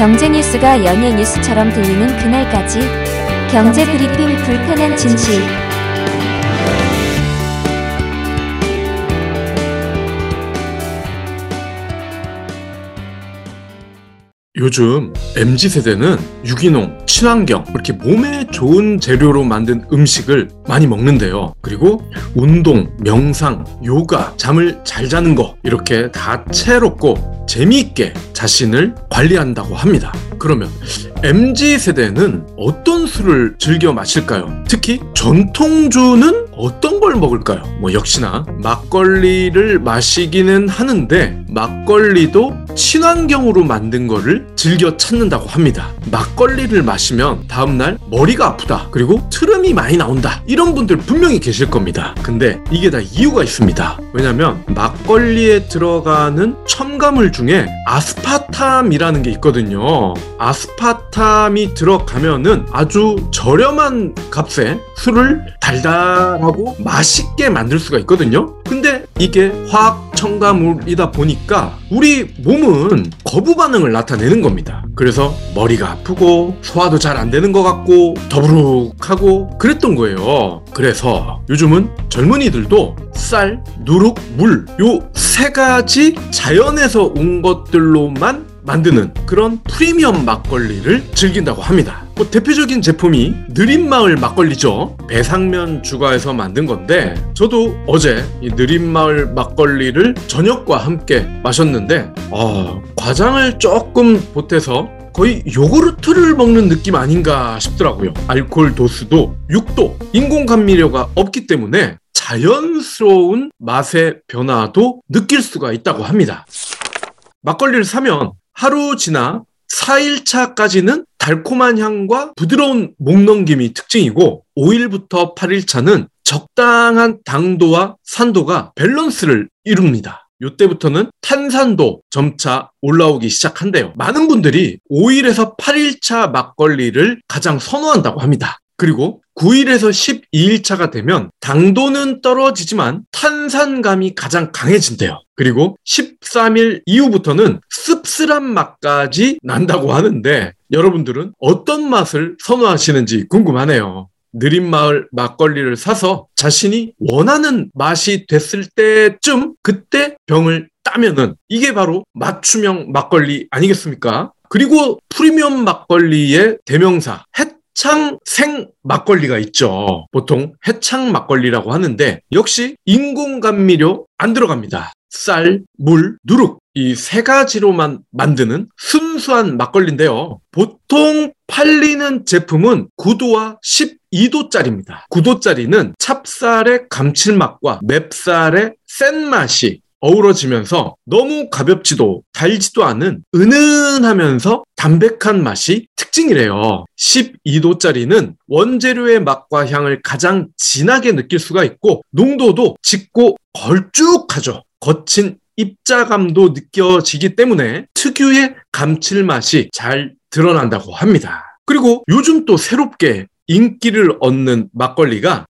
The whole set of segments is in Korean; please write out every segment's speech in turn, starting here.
경제 뉴스가 연예 뉴스처럼 들리는 그날까지 경제 브리핑 불편한 진실. 요즘 MZ세대는 유기농, 친환경, 이렇게 몸에 좋은 재료로 만든 음식을 많이 먹는데요. 그리고 운동, 명상, 요가, 잠을 잘 자는 거, 이렇게 다채롭고 재미있게 자신을 관리한다고 합니다. 그러면 MZ세대는 어떤 술을 즐겨 마실까요? 특히 전통주는 어떤 걸 먹을까요? 뭐 역시나 막걸리를 마시기는 하는데 막걸리도 친환경으로 만든 거를 즐겨 찾는다고 합니다. 막걸리를 마시면 다음날 머리가 아프다. 그리고 트름이 많이 나온다. 이런 분들 분명히 계실 겁니다. 근데 이게 다 이유가 있습니다. 왜냐면 막걸리에 들어가는 첨가물 중에 아스파탐이라는 게 있거든요. 아스파탐이 들어가면은 아주 저렴한 값에 술을 달달하고 맛있게 만들 수가 있거든요. 근데 이게 화학 첨가물이다 보니까 우리 몸은 거부 반응을 나타내는 겁니다. 그래서 머리가 아프고 소화도 잘 안 되는 것 같고 더부룩하고 그랬던 거예요. 그래서 요즘은 젊은이들도 쌀, 누룩, 물 요 세 가지 자연에서 온 것들로만 만드는 그런 프리미엄 막걸리를 즐긴다고 합니다. 뭐 대표적인 제품이 느린마을 막걸리죠. 배상면 주가에서 만든 건데 저도 어제 이 느린마을 막걸리를 저녁과 함께 마셨는데 어, 과장을 조금 보태서 거의 요구르트를 먹는 느낌 아닌가 싶더라고요. 알코올 도수도 6도, 인공 감미료가 없기 때문에 자연스러운 맛의 변화도 느낄 수가 있다고 합니다. 막걸리를 사면 하루 지나 4일차까지는 달콤한 향과 부드러운 목넘김이 특징이고 5일부터 8일차는 적당한 당도와 산도가 밸런스를 이룹니다. 이때부터는 탄산도 점차 올라오기 시작한대요. 많은 분들이 5일에서 8일차 막걸리를 가장 선호한다고 합니다. 그리고 9일에서 12일차가 되면 당도는 떨어지지만 탄산감이 가장 강해진대요. 그리고 13일 이후부터는 씁쓸한 맛까지 난다고 하는데 여러분들은 어떤 맛을 선호하시는지 궁금하네요. 느린마을 막걸리를 사서 자신이 원하는 맛이 됐을 때쯤 그때 병을 따면은 이게 바로 맞춤형 막걸리 아니겠습니까? 그리고 프리미엄 막걸리의 대명사 해창 생 막걸리가 있죠. 보통 해창 막걸리라고 하는데 역시 인공 감미료 안 들어갑니다. 쌀, 물, 누룩 이 세 가지로만 만드는 순수한 막걸리인데요. 보통 팔리는 제품은 9도와 12도짜리입니다. 9도짜리는 찹쌀의 감칠맛과 맵쌀의 센 맛이 어우러지면서 너무 가볍지도 달지도 않은 은은하면서 담백한 맛이 특징이래요. 12도짜리는 원재료의 맛과 향을 가장 진하게 느낄 수가 있고 농도도 짙고 걸쭉하죠. 거친 입자감도 느껴지기 때문에 특유의 감칠맛이 잘 드러난다고 합니다. 그리고 요즘 또 새롭게 인기를 얻는 막걸리가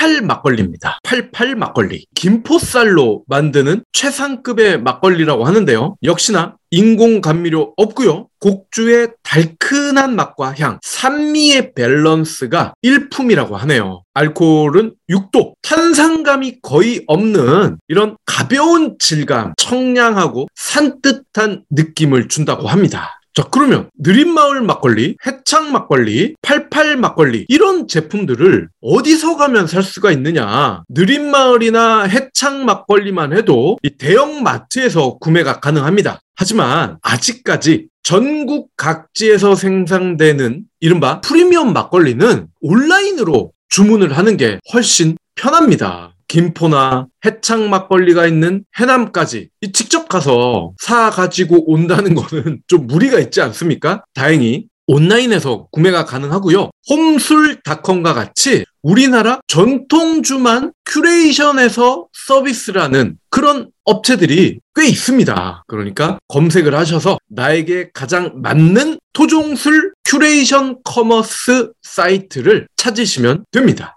88 막걸리입니다. 88 막걸리. 김포쌀로 만드는 최상급의 막걸리라고 하는데요. 역시나 인공 감미료 없고요. 곡주의 달큰한 맛과 향, 산미의 밸런스가 일품이라고 하네요. 알코올은 6도, 탄산감이 거의 없는 이런 가벼운 질감, 청량하고 산뜻한 느낌을 준다고 합니다. 자, 그러면 느린마을 막걸리, 해창 막걸리, 88 막걸리 이런 제품들을 어디서 가면 살 수가 있느냐? 느린마을이나 해창 막걸리만 해도 이 대형 마트에서 구매가 가능합니다. 하지만 아직까지 전국 각지에서 생산되는 이른바 프리미엄 막걸리는 온라인으로 주문을 하는 게 훨씬 편합니다. 김포나 해창 막걸리가 있는 해남까지 직접 가서 사 가지고 온다는 거는 좀 무리가 있지 않습니까? 다행히 온라인에서 구매가 가능하고요. 홈술닷컴과 같이 우리나라 전통주만 curation해서 서비스를 하는 그런 업체들이 꽤 있습니다. 그러니까 검색을 하셔서 나에게 가장 맞는 토종술 curation commerce 사이트를 찾으시면 됩니다.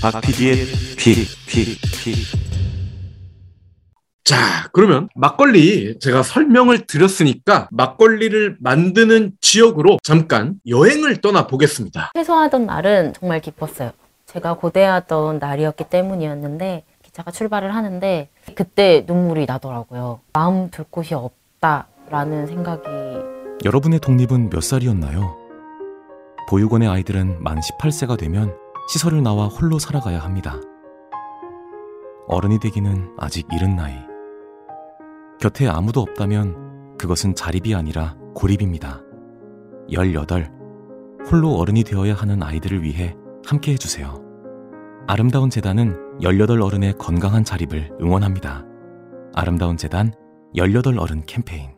박 PD의 피, 피, 피. 자, 그러면 막걸리 제가 설명을 드렸으니까 막걸리를 만드는 지역으로 잠깐 여행을 떠나 보겠습니다. 퇴소하던 날은 정말 기뻤어요. 제가 고대하던 날이었기 때문이었는데 기차가 출발을 하는데 그때 눈물이 나더라고요. 마음 둘 곳이 없다라는 생각이 여러분의 독립은 몇 살이었나요? 보육원의 아이들은 만 18세가 되면 시설을 나와 홀로 살아가야 합니다. 어른이 되기는 아직 이른 나이. 곁에 아무도 없다면 그것은 자립이 아니라 고립입니다. 18. 홀로 어른이 되어야 하는 아이들을 위해 함께 해주세요. 아름다운 재단은 18 어른의 건강한 자립을 응원합니다. 아름다운 재단 18 어른 캠페인.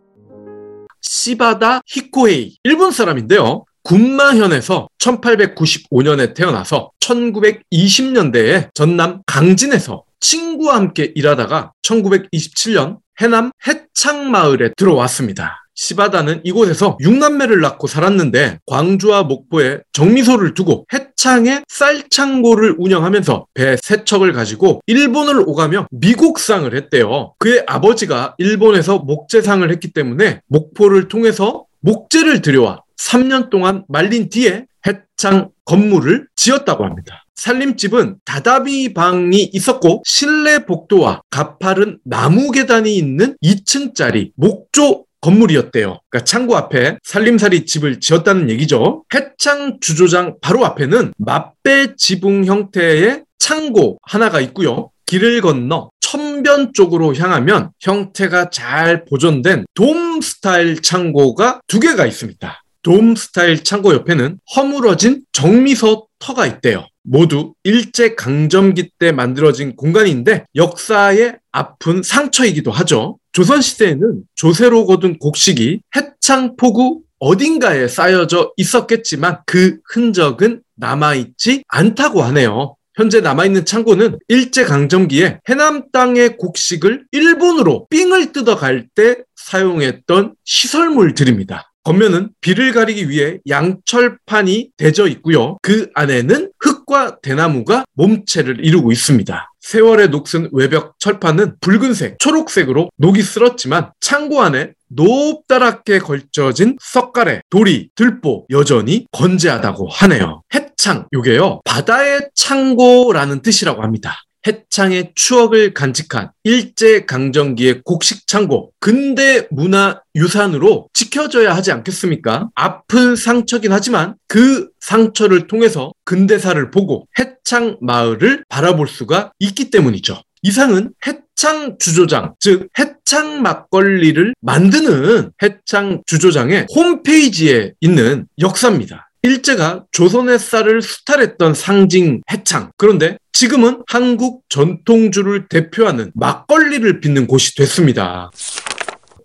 시바다 히코헤이 일본 사람인데요. 군마현에서 1895년에 태어나서 1920년대에 전남 강진에서 친구와 함께 일하다가 1927년 해남 해창마을에 들어왔습니다. 시바다는 이곳에서 6남매를 낳고 살았는데 광주와 목포에 정미소를 두고 해창에 쌀창고를 운영하면서 배 세척을 가지고 일본을 오가며 미국상을 했대요. 그의 아버지가 일본에서 목재상을 했기 때문에 목포를 통해서 목재를 들여와 3년 동안 말린 뒤에 해창 건물을 지었다고 합니다. 살림집은 다다비 방이 있었고 실내 복도와 가파른 나무 계단이 있는 2층짜리 목조 건물이었대요. 그러니까 창고 앞에 살림살이 집을 지었다는 얘기죠. 해창 주조장 바로 앞에는 맞배 지붕 형태의 창고 하나가 있고요. 길을 건너 천변 쪽으로 향하면 형태가 잘 보존된 돔 스타일 창고가 두 개가 있습니다. 돔 스타일 창고 옆에는 허물어진 정미소 터가 있대요. 모두 일제 강점기 때 만들어진 공간인데 역사의 아픈 상처이기도 하죠. 조선 시대에는 조세로 거둔 곡식이 해창 포구 어딘가에 쌓여져 있었겠지만 그 흔적은 남아있지 않다고 하네요. 현재 남아있는 창고는 일제강점기에 해남 땅의 곡식을 일본으로 삥을 뜯어갈 때 사용했던 시설물들입니다. 겉면은 비를 가리기 위해 양철판이 대져 있고요. 그 안에는 흙과 대나무가 몸체를 이루고 있습니다. 세월의 녹슨 외벽 철판은 붉은색, 초록색으로 녹이 쓸었지만 창고 안에 높다랗게 걸쳐진 석가래, 돌이, 들보 여전히 건재하다고 하네요. 해창, 요게요. 바다의 창고라는 뜻이라고 합니다. 해창의 추억을 간직한 일제강점기의 곡식창고, 근대 문화 유산으로 지켜져야 하지 않겠습니까? 아픈 상처긴 하지만 그 상처를 통해서 근대사를 보고 해창 마을을 바라볼 수가 있기 때문이죠. 이상은 해창 주조장, 즉 해창 막걸리를 만드는 해창 주조장의 홈페이지에 있는 역사입니다. 일제가 조선의 쌀을 수탈했던 상징 해창. 그런데 지금은 한국 전통주를 대표하는 막걸리를 빚는 곳이 됐습니다.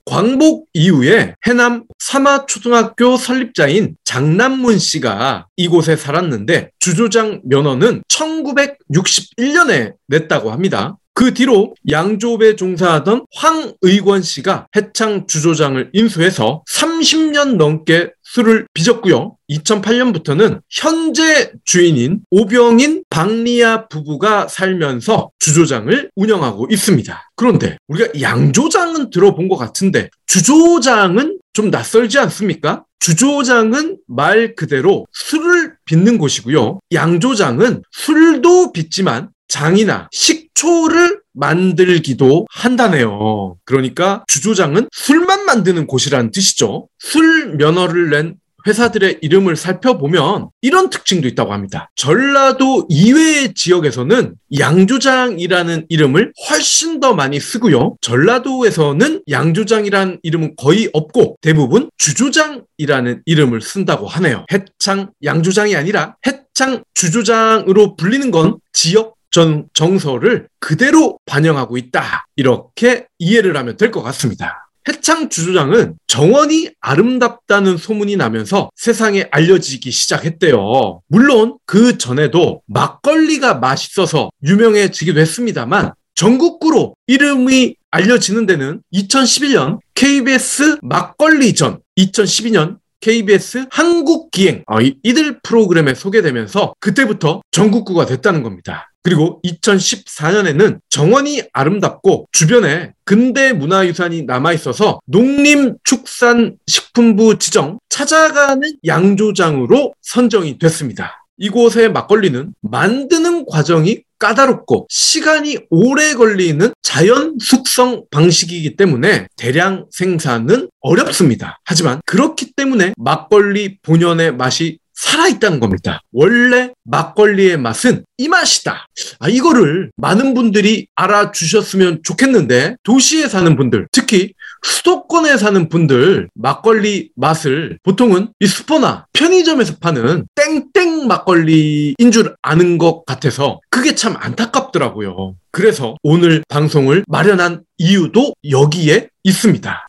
광복 이후에 해남 사마초등학교 설립자인 장남문 씨가 이곳에 살았는데 주조장 면허는 1961년에 냈다고 합니다. 그 뒤로 양조업에 종사하던 황의권 씨가 해창 주조장을 인수해서 30년 넘게 술을 빚었고요. 2008년부터는 현재 주인인 오병인 박리아 부부가 살면서 주조장을 운영하고 있습니다. 그런데 우리가 양조장은 들어본 것 같은데 주조장은 좀 낯설지 않습니까? 주조장은 말 그대로 술을 빚는 곳이고요. 양조장은 술도 빚지만 장이나 식초를 만들기도 한다네요. 그러니까 주조장은 술만 만드는 곳이라는 뜻이죠. 술 면허를 낸 회사들의 이름을 살펴보면 이런 특징도 있다고 합니다. 전라도 이외의 지역에서는 양조장이라는 이름을 훨씬 더 많이 쓰고요. 전라도에서는 양조장이라는 이름은 거의 없고 대부분 주조장이라는 이름을 쓴다고 하네요. 해창 양조장이 아니라 해창 주조장으로 불리는 건 지역 전 정서를 그대로 반영하고 있다. 이렇게 이해를 하면 될 것 같습니다. 해창 주조장은 정원이 아름답다는 소문이 나면서 세상에 알려지기 시작했대요. 물론 그 전에도 막걸리가 맛있어서 유명해지기도 했습니다만 전국구로 이름이 알려지는 데는 2011년 KBS 막걸리전, 2012년 KBS 한국기행 아, 이- 이들 프로그램에 소개되면서 그때부터 전국구가 됐다는 겁니다. 그리고 2014년에는 정원이 아름답고 주변에 근대 문화유산이 남아있어서 농림축산식품부 지정 찾아가는 양조장으로 선정이 됐습니다. 이곳의 막걸리는 만드는 과정이 까다롭고 시간이 오래 걸리는 자연 숙성 방식이기 때문에 대량 생산은 어렵습니다. 하지만 그렇기 때문에 막걸리 본연의 맛이 살아있다는 겁니다. 원래 막걸리의 맛은 이 맛이다. 아, 이거를 많은 분들이 알아주셨으면 좋겠는데, 도시에 사는 분들, 특히 수도권에 사는 분들, 막걸리 맛을 보통은 이 슈퍼나 편의점에서 파는 땡땡 막걸리인 줄 아는 것 같아서 그게 참 안타깝더라고요. 그래서 오늘 방송을 마련한 이유도 여기에 있습니다.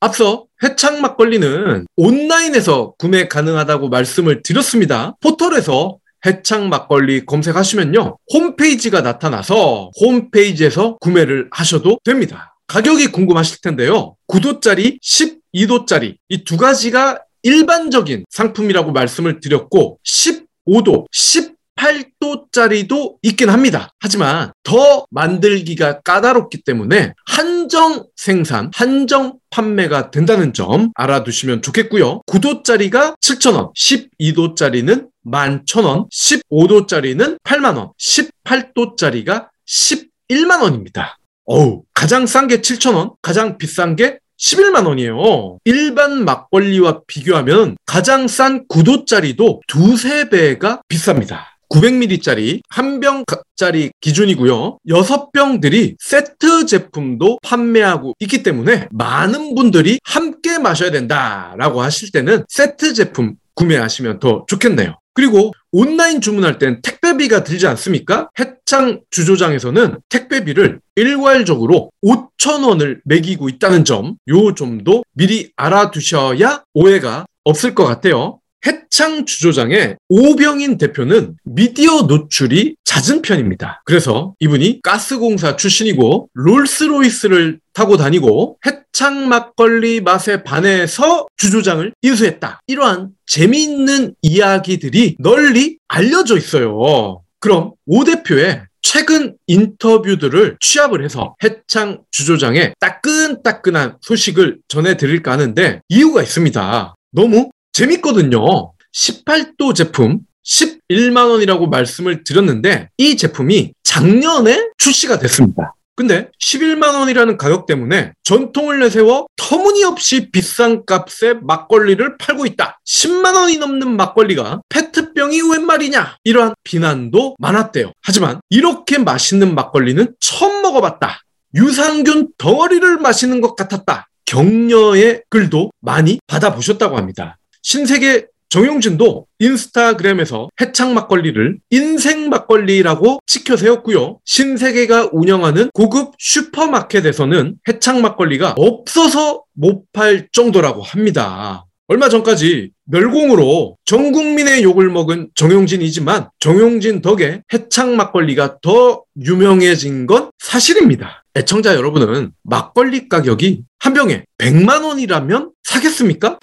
앞서 해창 막걸리는 온라인에서 구매 가능하다고 말씀을 드렸습니다. 포털에서 해창 막걸리 검색하시면요. 홈페이지가 나타나서 홈페이지에서 구매를 하셔도 됩니다. 가격이 궁금하실 텐데요. 9도짜리, 12도짜리 이 두 가지가 일반적인 상품이라고 말씀을 드렸고 15도, 18도짜리도 있긴 합니다. 하지만 더 만들기가 까다롭기 때문에 한정 생산, 한정 판매가 된다는 점 알아두시면 좋겠고요. 9도짜리가 7,000원, 12도짜리는 11,000원, 15도짜리는 8만원, 18도짜리가 11만원입니다. 어우, 가장 싼 게 7,000원, 가장 비싼 게 11만 원이에요. 일반 막걸리와 비교하면 가장 싼 9도짜리도 두세 배가 비쌉니다. 900ml짜리 한 병짜리 기준이고요. 6병들이 세트 제품도 판매하고 있기 때문에 많은 분들이 함께 마셔야 된다라고 하실 때는 세트 제품 구매하시면 더 좋겠네요. 그리고 온라인 주문할 땐 택배비가 들지 않습니까? 해창 주조장에서는 택배비를 일괄적으로 5,000원을 매기고 있다는 점, 요 점도 미리 알아두셔야 오해가 없을 것 같아요. 해창 주조장의 오병인 대표는 미디어 노출이 잦은 편입니다. 그래서 이분이 가스공사 출신이고 롤스로이스를 타고 다니고 해창 막걸리 맛에 반해서 주조장을 인수했다. 이러한 재미있는 이야기들이 널리 알려져 있어요. 그럼 오 대표의 최근 인터뷰들을 취합을 해서 해창 주조장의 따끈따끈한 소식을 전해드릴까 하는데 이유가 있습니다. 너무 재밌거든요. 18도 제품 11만 원이라고 말씀을 드렸는데 이 제품이 작년에 출시가 됐습니다. 근데 11만 원이라는 가격 때문에 전통을 내세워 터무니없이 비싼 값에 막걸리를 팔고 있다. 10만 원이 넘는 막걸리가 페트병이 웬 말이냐? 이러한 비난도 많았대요. 하지만 이렇게 맛있는 막걸리는 처음 먹어봤다. 유산균 덩어리를 마시는 것 같았다. 격려의 글도 많이 받아보셨다고 합니다. 신세계 정용진도 인스타그램에서 해창 막걸리를 인생 막걸리라고 치켜 세웠고요. 신세계가 운영하는 고급 슈퍼마켓에서는 해창 막걸리가 없어서 못 팔 정도라고 합니다. 얼마 전까지 멸공으로 전 국민의 욕을 먹은 정용진이지만 정용진 덕에 해창 막걸리가 더 유명해진 건 사실입니다. 애청자 여러분은 막걸리 가격이 한 병에 100만 원이라면 사겠습니까?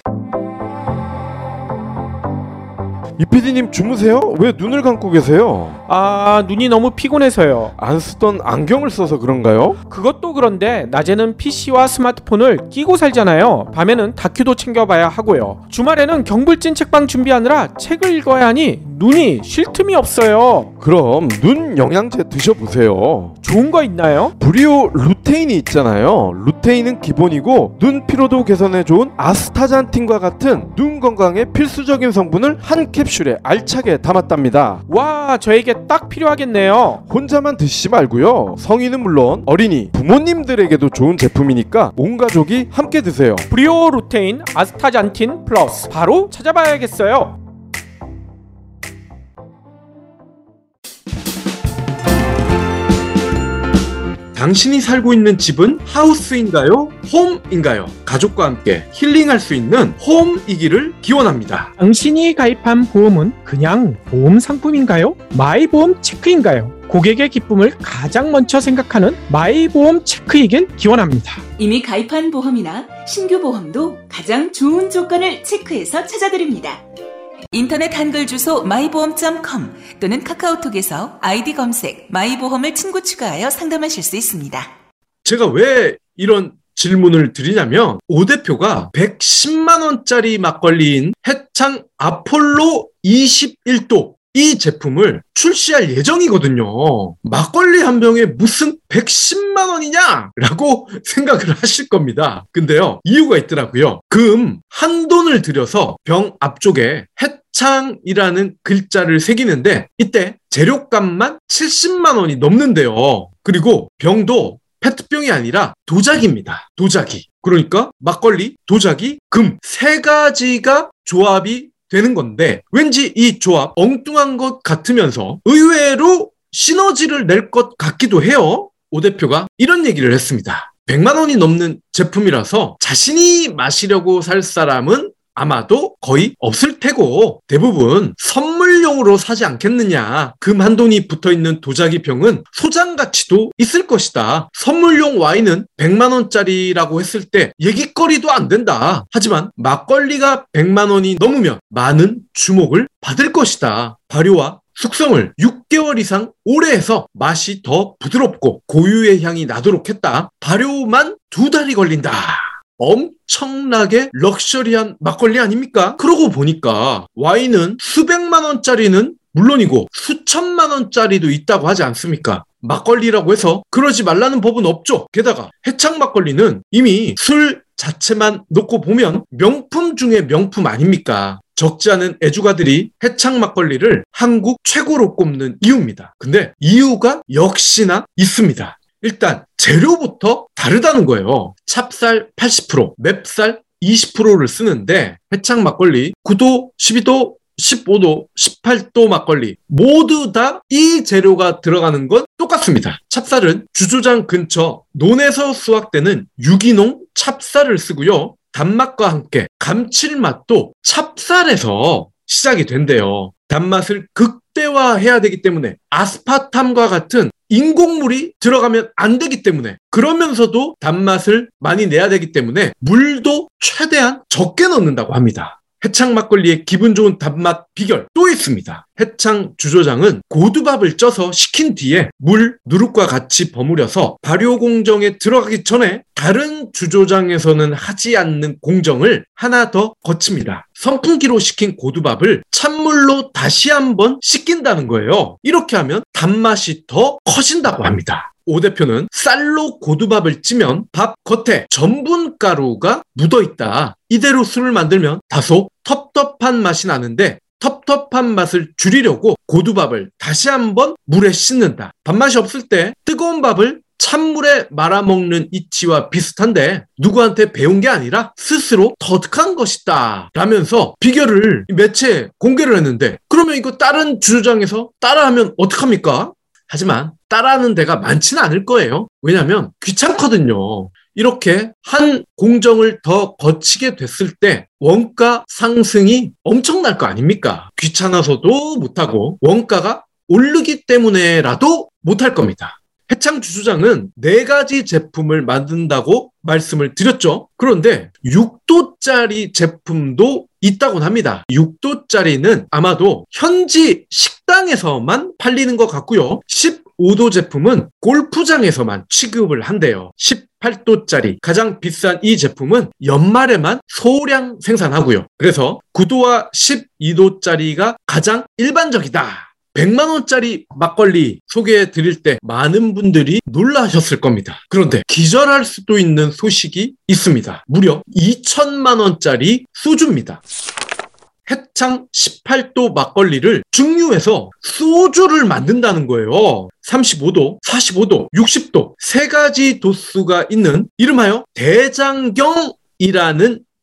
이 PD님 주무세요? 왜 눈을 감고 계세요? 아, 눈이 너무 피곤해서요. 안 쓰던 안경을 써서 그런가요? 그것도 그런데 낮에는 PC와 스마트폰을 끼고 살잖아요. 밤에는 다큐도 챙겨봐야 하고요. 주말에는 경불진 책방 준비하느라 책을 읽어야 하니 눈이 쉴 틈이 없어요. 그럼 눈 영양제 드셔보세요. 좋은 거 있나요? 브리오 루테인이 있잖아요. 루테인은 기본이고 눈 피로도 개선에 좋은 아스타잔틴과 같은 눈 건강에 필수적인 성분을 한 캡슐에 알차게 담았답니다. 와, 저에게 딱 필요하겠네요. 혼자만 드시지 말고요. 성인은 물론 어린이, 부모님들에게도 좋은 제품이니까 온 가족이 함께 드세요. 브리오 루테인 아스타잔틴 플러스 바로 찾아봐야겠어요. 당신이 살고 있는 집은 하우스인가요? 홈인가요? 가족과 함께 힐링할 수 있는 홈이기를 기원합니다. 당신이 가입한 보험은 그냥 보험 상품인가요? 마이보험 체크인가요? 고객의 기쁨을 가장 먼저 생각하는 마이보험 체크이길 기원합니다. 이미 가입한 보험이나 신규 보험도 가장 좋은 조건을 체크해서 찾아드립니다. 인터넷 한글 주소 마이보험.com 또는 카카오톡에서 아이디 검색 마이보험을 친구 추가하여 상담하실 수 있습니다. 제가 왜 이런 질문을 드리냐면 오 대표가 110만 원짜리 막걸리인 해창 아폴로 21도 이 제품을 출시할 예정이거든요. 막걸리 한 병에 무슨 110만 원이냐? 라고 생각을 하실 겁니다. 근데요, 이유가 있더라고요. 금 한 돈을 들여서 병 앞쪽에 해 창이라는 글자를 새기는데 이때 재료값만 70만 원이 넘는데요. 그리고 병도 페트병이 아니라 도자기입니다. 도자기. 그러니까 막걸리, 도자기, 금 세 가지가 조합이 되는 건데 왠지 이 조합 엉뚱한 것 같으면서 의외로 시너지를 낼 것 같기도 해요. 오 대표가 이런 얘기를 했습니다. 100만 원이 넘는 제품이라서 자신이 마시려고 살 사람은 아마도 거의 없을 테고 대부분 선물용으로 사지 않겠느냐. 금 한 돈이 붙어 있는 도자기 병은 소장 가치도 있을 것이다. 선물용 와인은 100만 원짜리라고 했을 때 얘기거리도 안 된다. 하지만 막걸리가 100만 원이 넘으면 많은 주목을 받을 것이다. 발효와 숙성을 6개월 이상 오래 해서 맛이 더 부드럽고 고유의 향이 나도록 했다. 발효만 두 달이 걸린다. 엄청나게 럭셔리한 막걸리 아닙니까? 그러고 보니까 와인은 수백만 원짜리는 물론이고 수천만 원짜리도 있다고 하지 않습니까? 막걸리라고 해서 그러지 말라는 법은 없죠. 게다가 해창 막걸리는 이미 술 자체만 놓고 보면 명품 중에 명품 아닙니까? 적지 않은 애주가들이 해창 막걸리를 한국 최고로 꼽는 이유입니다. 근데 이유가 역시나 있습니다. 일단 재료부터 다르다는 거예요. 찹쌀 80%, 맵쌀 20%를 쓰는데 해창 막걸리 9도, 12도, 15도, 18도 막걸리 모두 다 이 재료가 들어가는 건 똑같습니다. 찹쌀은 주조장 근처 논에서 수확되는 유기농 찹쌀을 쓰고요. 단맛과 함께 감칠맛도 찹쌀에서 시작이 된대요. 단맛을 극대화해야 되기 때문에 아스파탐과 같은 인공물이 들어가면 안 되기 때문에 그러면서도 단맛을 많이 내야 되기 때문에 물도 최대한 적게 넣는다고 합니다. 해창 막걸리의 기분 좋은 단맛 비결 또 있습니다. 해창 주조장은 고두밥을 쪄서 식힌 뒤에 물, 누룩과 같이 버무려서 발효 공정에 들어가기 전에 다른 주조장에서는 하지 않는 공정을 하나 더 거칩니다. 선풍기로 식힌 고두밥을 찬물로 다시 한번 식힌다는 거예요. 이렇게 하면 단맛이 더 커진다고 합니다. 오 대표는 쌀로 고두밥을 찌면 밥 겉에 전분가루가 묻어 있다. 이대로 술을 만들면 다소 텁텁한 맛이 나는데 텁텁한 맛을 줄이려고 고두밥을 다시 한번 물에 씻는다. 밥맛이 없을 때 뜨거운 밥을 찬물에 말아먹는 이치와 비슷한데 누구한테 배운 게 아니라 스스로 터득한 것이다 라면서 비결을 매체에 공개를 했는데 그러면 이거 다른 주조장에서 따라하면 어떡합니까? 하지만 따라하는 데가 많지는 않을 거예요. 왜냐하면 귀찮거든요. 이렇게 한 공정을 더 거치게 됐을 때 원가 상승이 엄청날 거 아닙니까? 귀찮아서도 못하고 원가가 오르기 때문에라도 못할 겁니다. 해창 주주장은 네 가지 제품을 만든다고 말씀을 드렸죠. 그런데 6도짜리 제품도 있다고 합니다. 6도짜리는 아마도 현지 식당에서만 팔리는 것 같고요. 15도 제품은 골프장에서만 취급을 한대요. 18도짜리 가장 비싼 이 제품은 연말에만 소량 생산하고요. 그래서 9도와 12도짜리가 가장 일반적이다. 100만 원짜리 막걸리 소개해 드릴 때 많은 분들이 놀라셨을 겁니다. 그런데 기절할 수도 있는 소식이 있습니다. 무려 2천만 원짜리 소주입니다. 해창 18도 막걸리를 증류해서 소주를 만든다는 거예요. 35도, 45도, 60도 세 가지 도수가 있는 이름하여 대장경이라는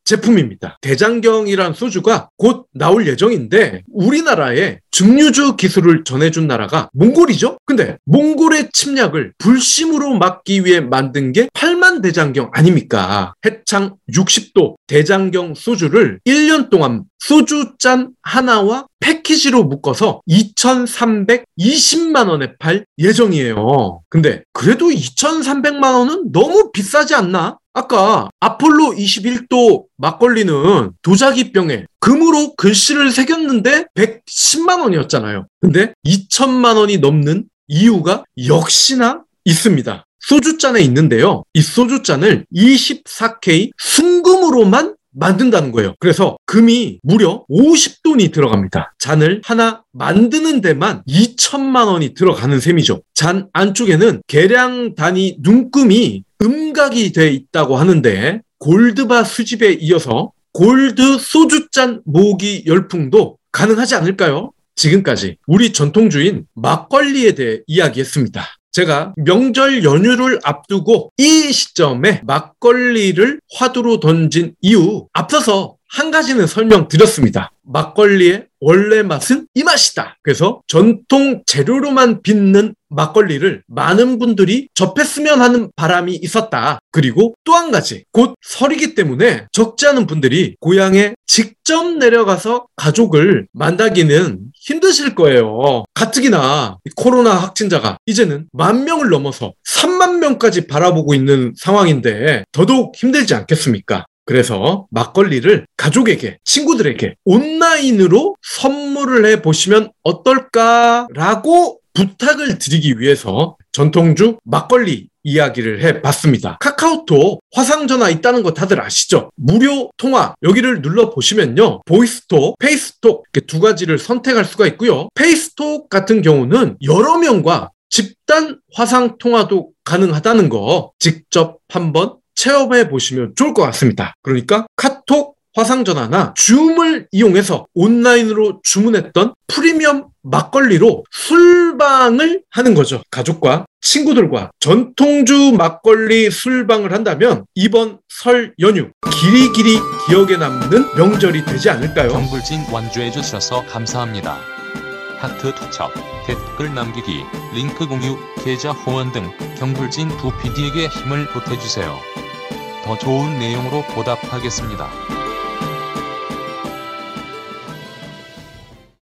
제품입니다. 대장경이란 소주가 곧 나올 예정인데 우리나라에 증류주 기술을 전해준 나라가 몽골이죠? 근데 몽골의 침략을 불심으로 막기 위해 만든 게 8만 대장경 아닙니까? 해창 60도 대장경 소주를 1년 동안 소주잔 하나와 패키지로 묶어서 2,320만 원에 팔 예정이에요. 근데 그래도 2,300만 원은 너무 비싸지 않나? 아까 아폴로 21도 막걸리는 도자기 병에 금으로 글씨를 새겼는데 110만 원이었잖아요. 근데 2천만 원이 넘는 이유가 역시나 있습니다. 소주잔에 있는데요. 이 소주잔을 24K 순금으로만 만든다는 거예요. 그래서 금이 무려 50돈이 들어갑니다. 잔을 하나 만드는 데만 2천만 원이 들어가는 셈이죠. 잔 안쪽에는 계량 단위 눈금이 음각이 돼 있다고 하는데 골드바 수집에 이어서 골드 소주잔 모기 열풍도 가능하지 않을까요? 지금까지 우리 전통주인 막걸리에 대해 이야기했습니다. 제가 명절 연휴를 앞두고 이 시점에 막걸리를 화두로 던진 이유 앞서서 한 가지는 설명드렸습니다. 막걸리의 원래 맛은 이 맛이다. 그래서 전통 재료로만 빚는 막걸리를 많은 분들이 접했으면 하는 바람이 있었다. 그리고 또 한 가지, 곧 설이기 때문에 적지 않은 분들이 고향에 직접 내려가서 가족을 만나기는 힘드실 거예요. 가뜩이나 코로나 확진자가 이제는 만 명을 넘어서 3만 명까지 바라보고 있는 상황인데 더더욱 힘들지 않겠습니까? 그래서 막걸리를 가족에게, 친구들에게 온라인으로 선물을 해 보시면 어떨까라고 부탁을 드리기 위해서 전통주 막걸리 이야기를 해 봤습니다. 카카오톡 화상전화 있다는 거 다들 아시죠? 무료 통화 여기를 눌러 보시면요. 보이스톡, 페이스톡 이렇게 두 가지를 선택할 수가 있고요. 페이스톡 같은 경우는 여러 명과 집단 화상 통화도 가능하다는 거 직접 한번 체험해 보시면 좋을 것 같습니다. 그러니까 카톡, 화상전화나 줌을 이용해서 온라인으로 주문했던 프리미엄 막걸리로 술방을 하는 거죠. 가족과 친구들과 전통주 막걸리 술방을 한다면 이번 설 연휴 길이 길이 기억에 남는 명절이 되지 않을까요? 경불진 완주해 주셔서 감사합니다. 하트 투척, 댓글 남기기, 링크 공유, 계좌 후원 등 경불진 두 PD에게 힘을 보태주세요. 더 좋은 내용으로 보답하겠습니다.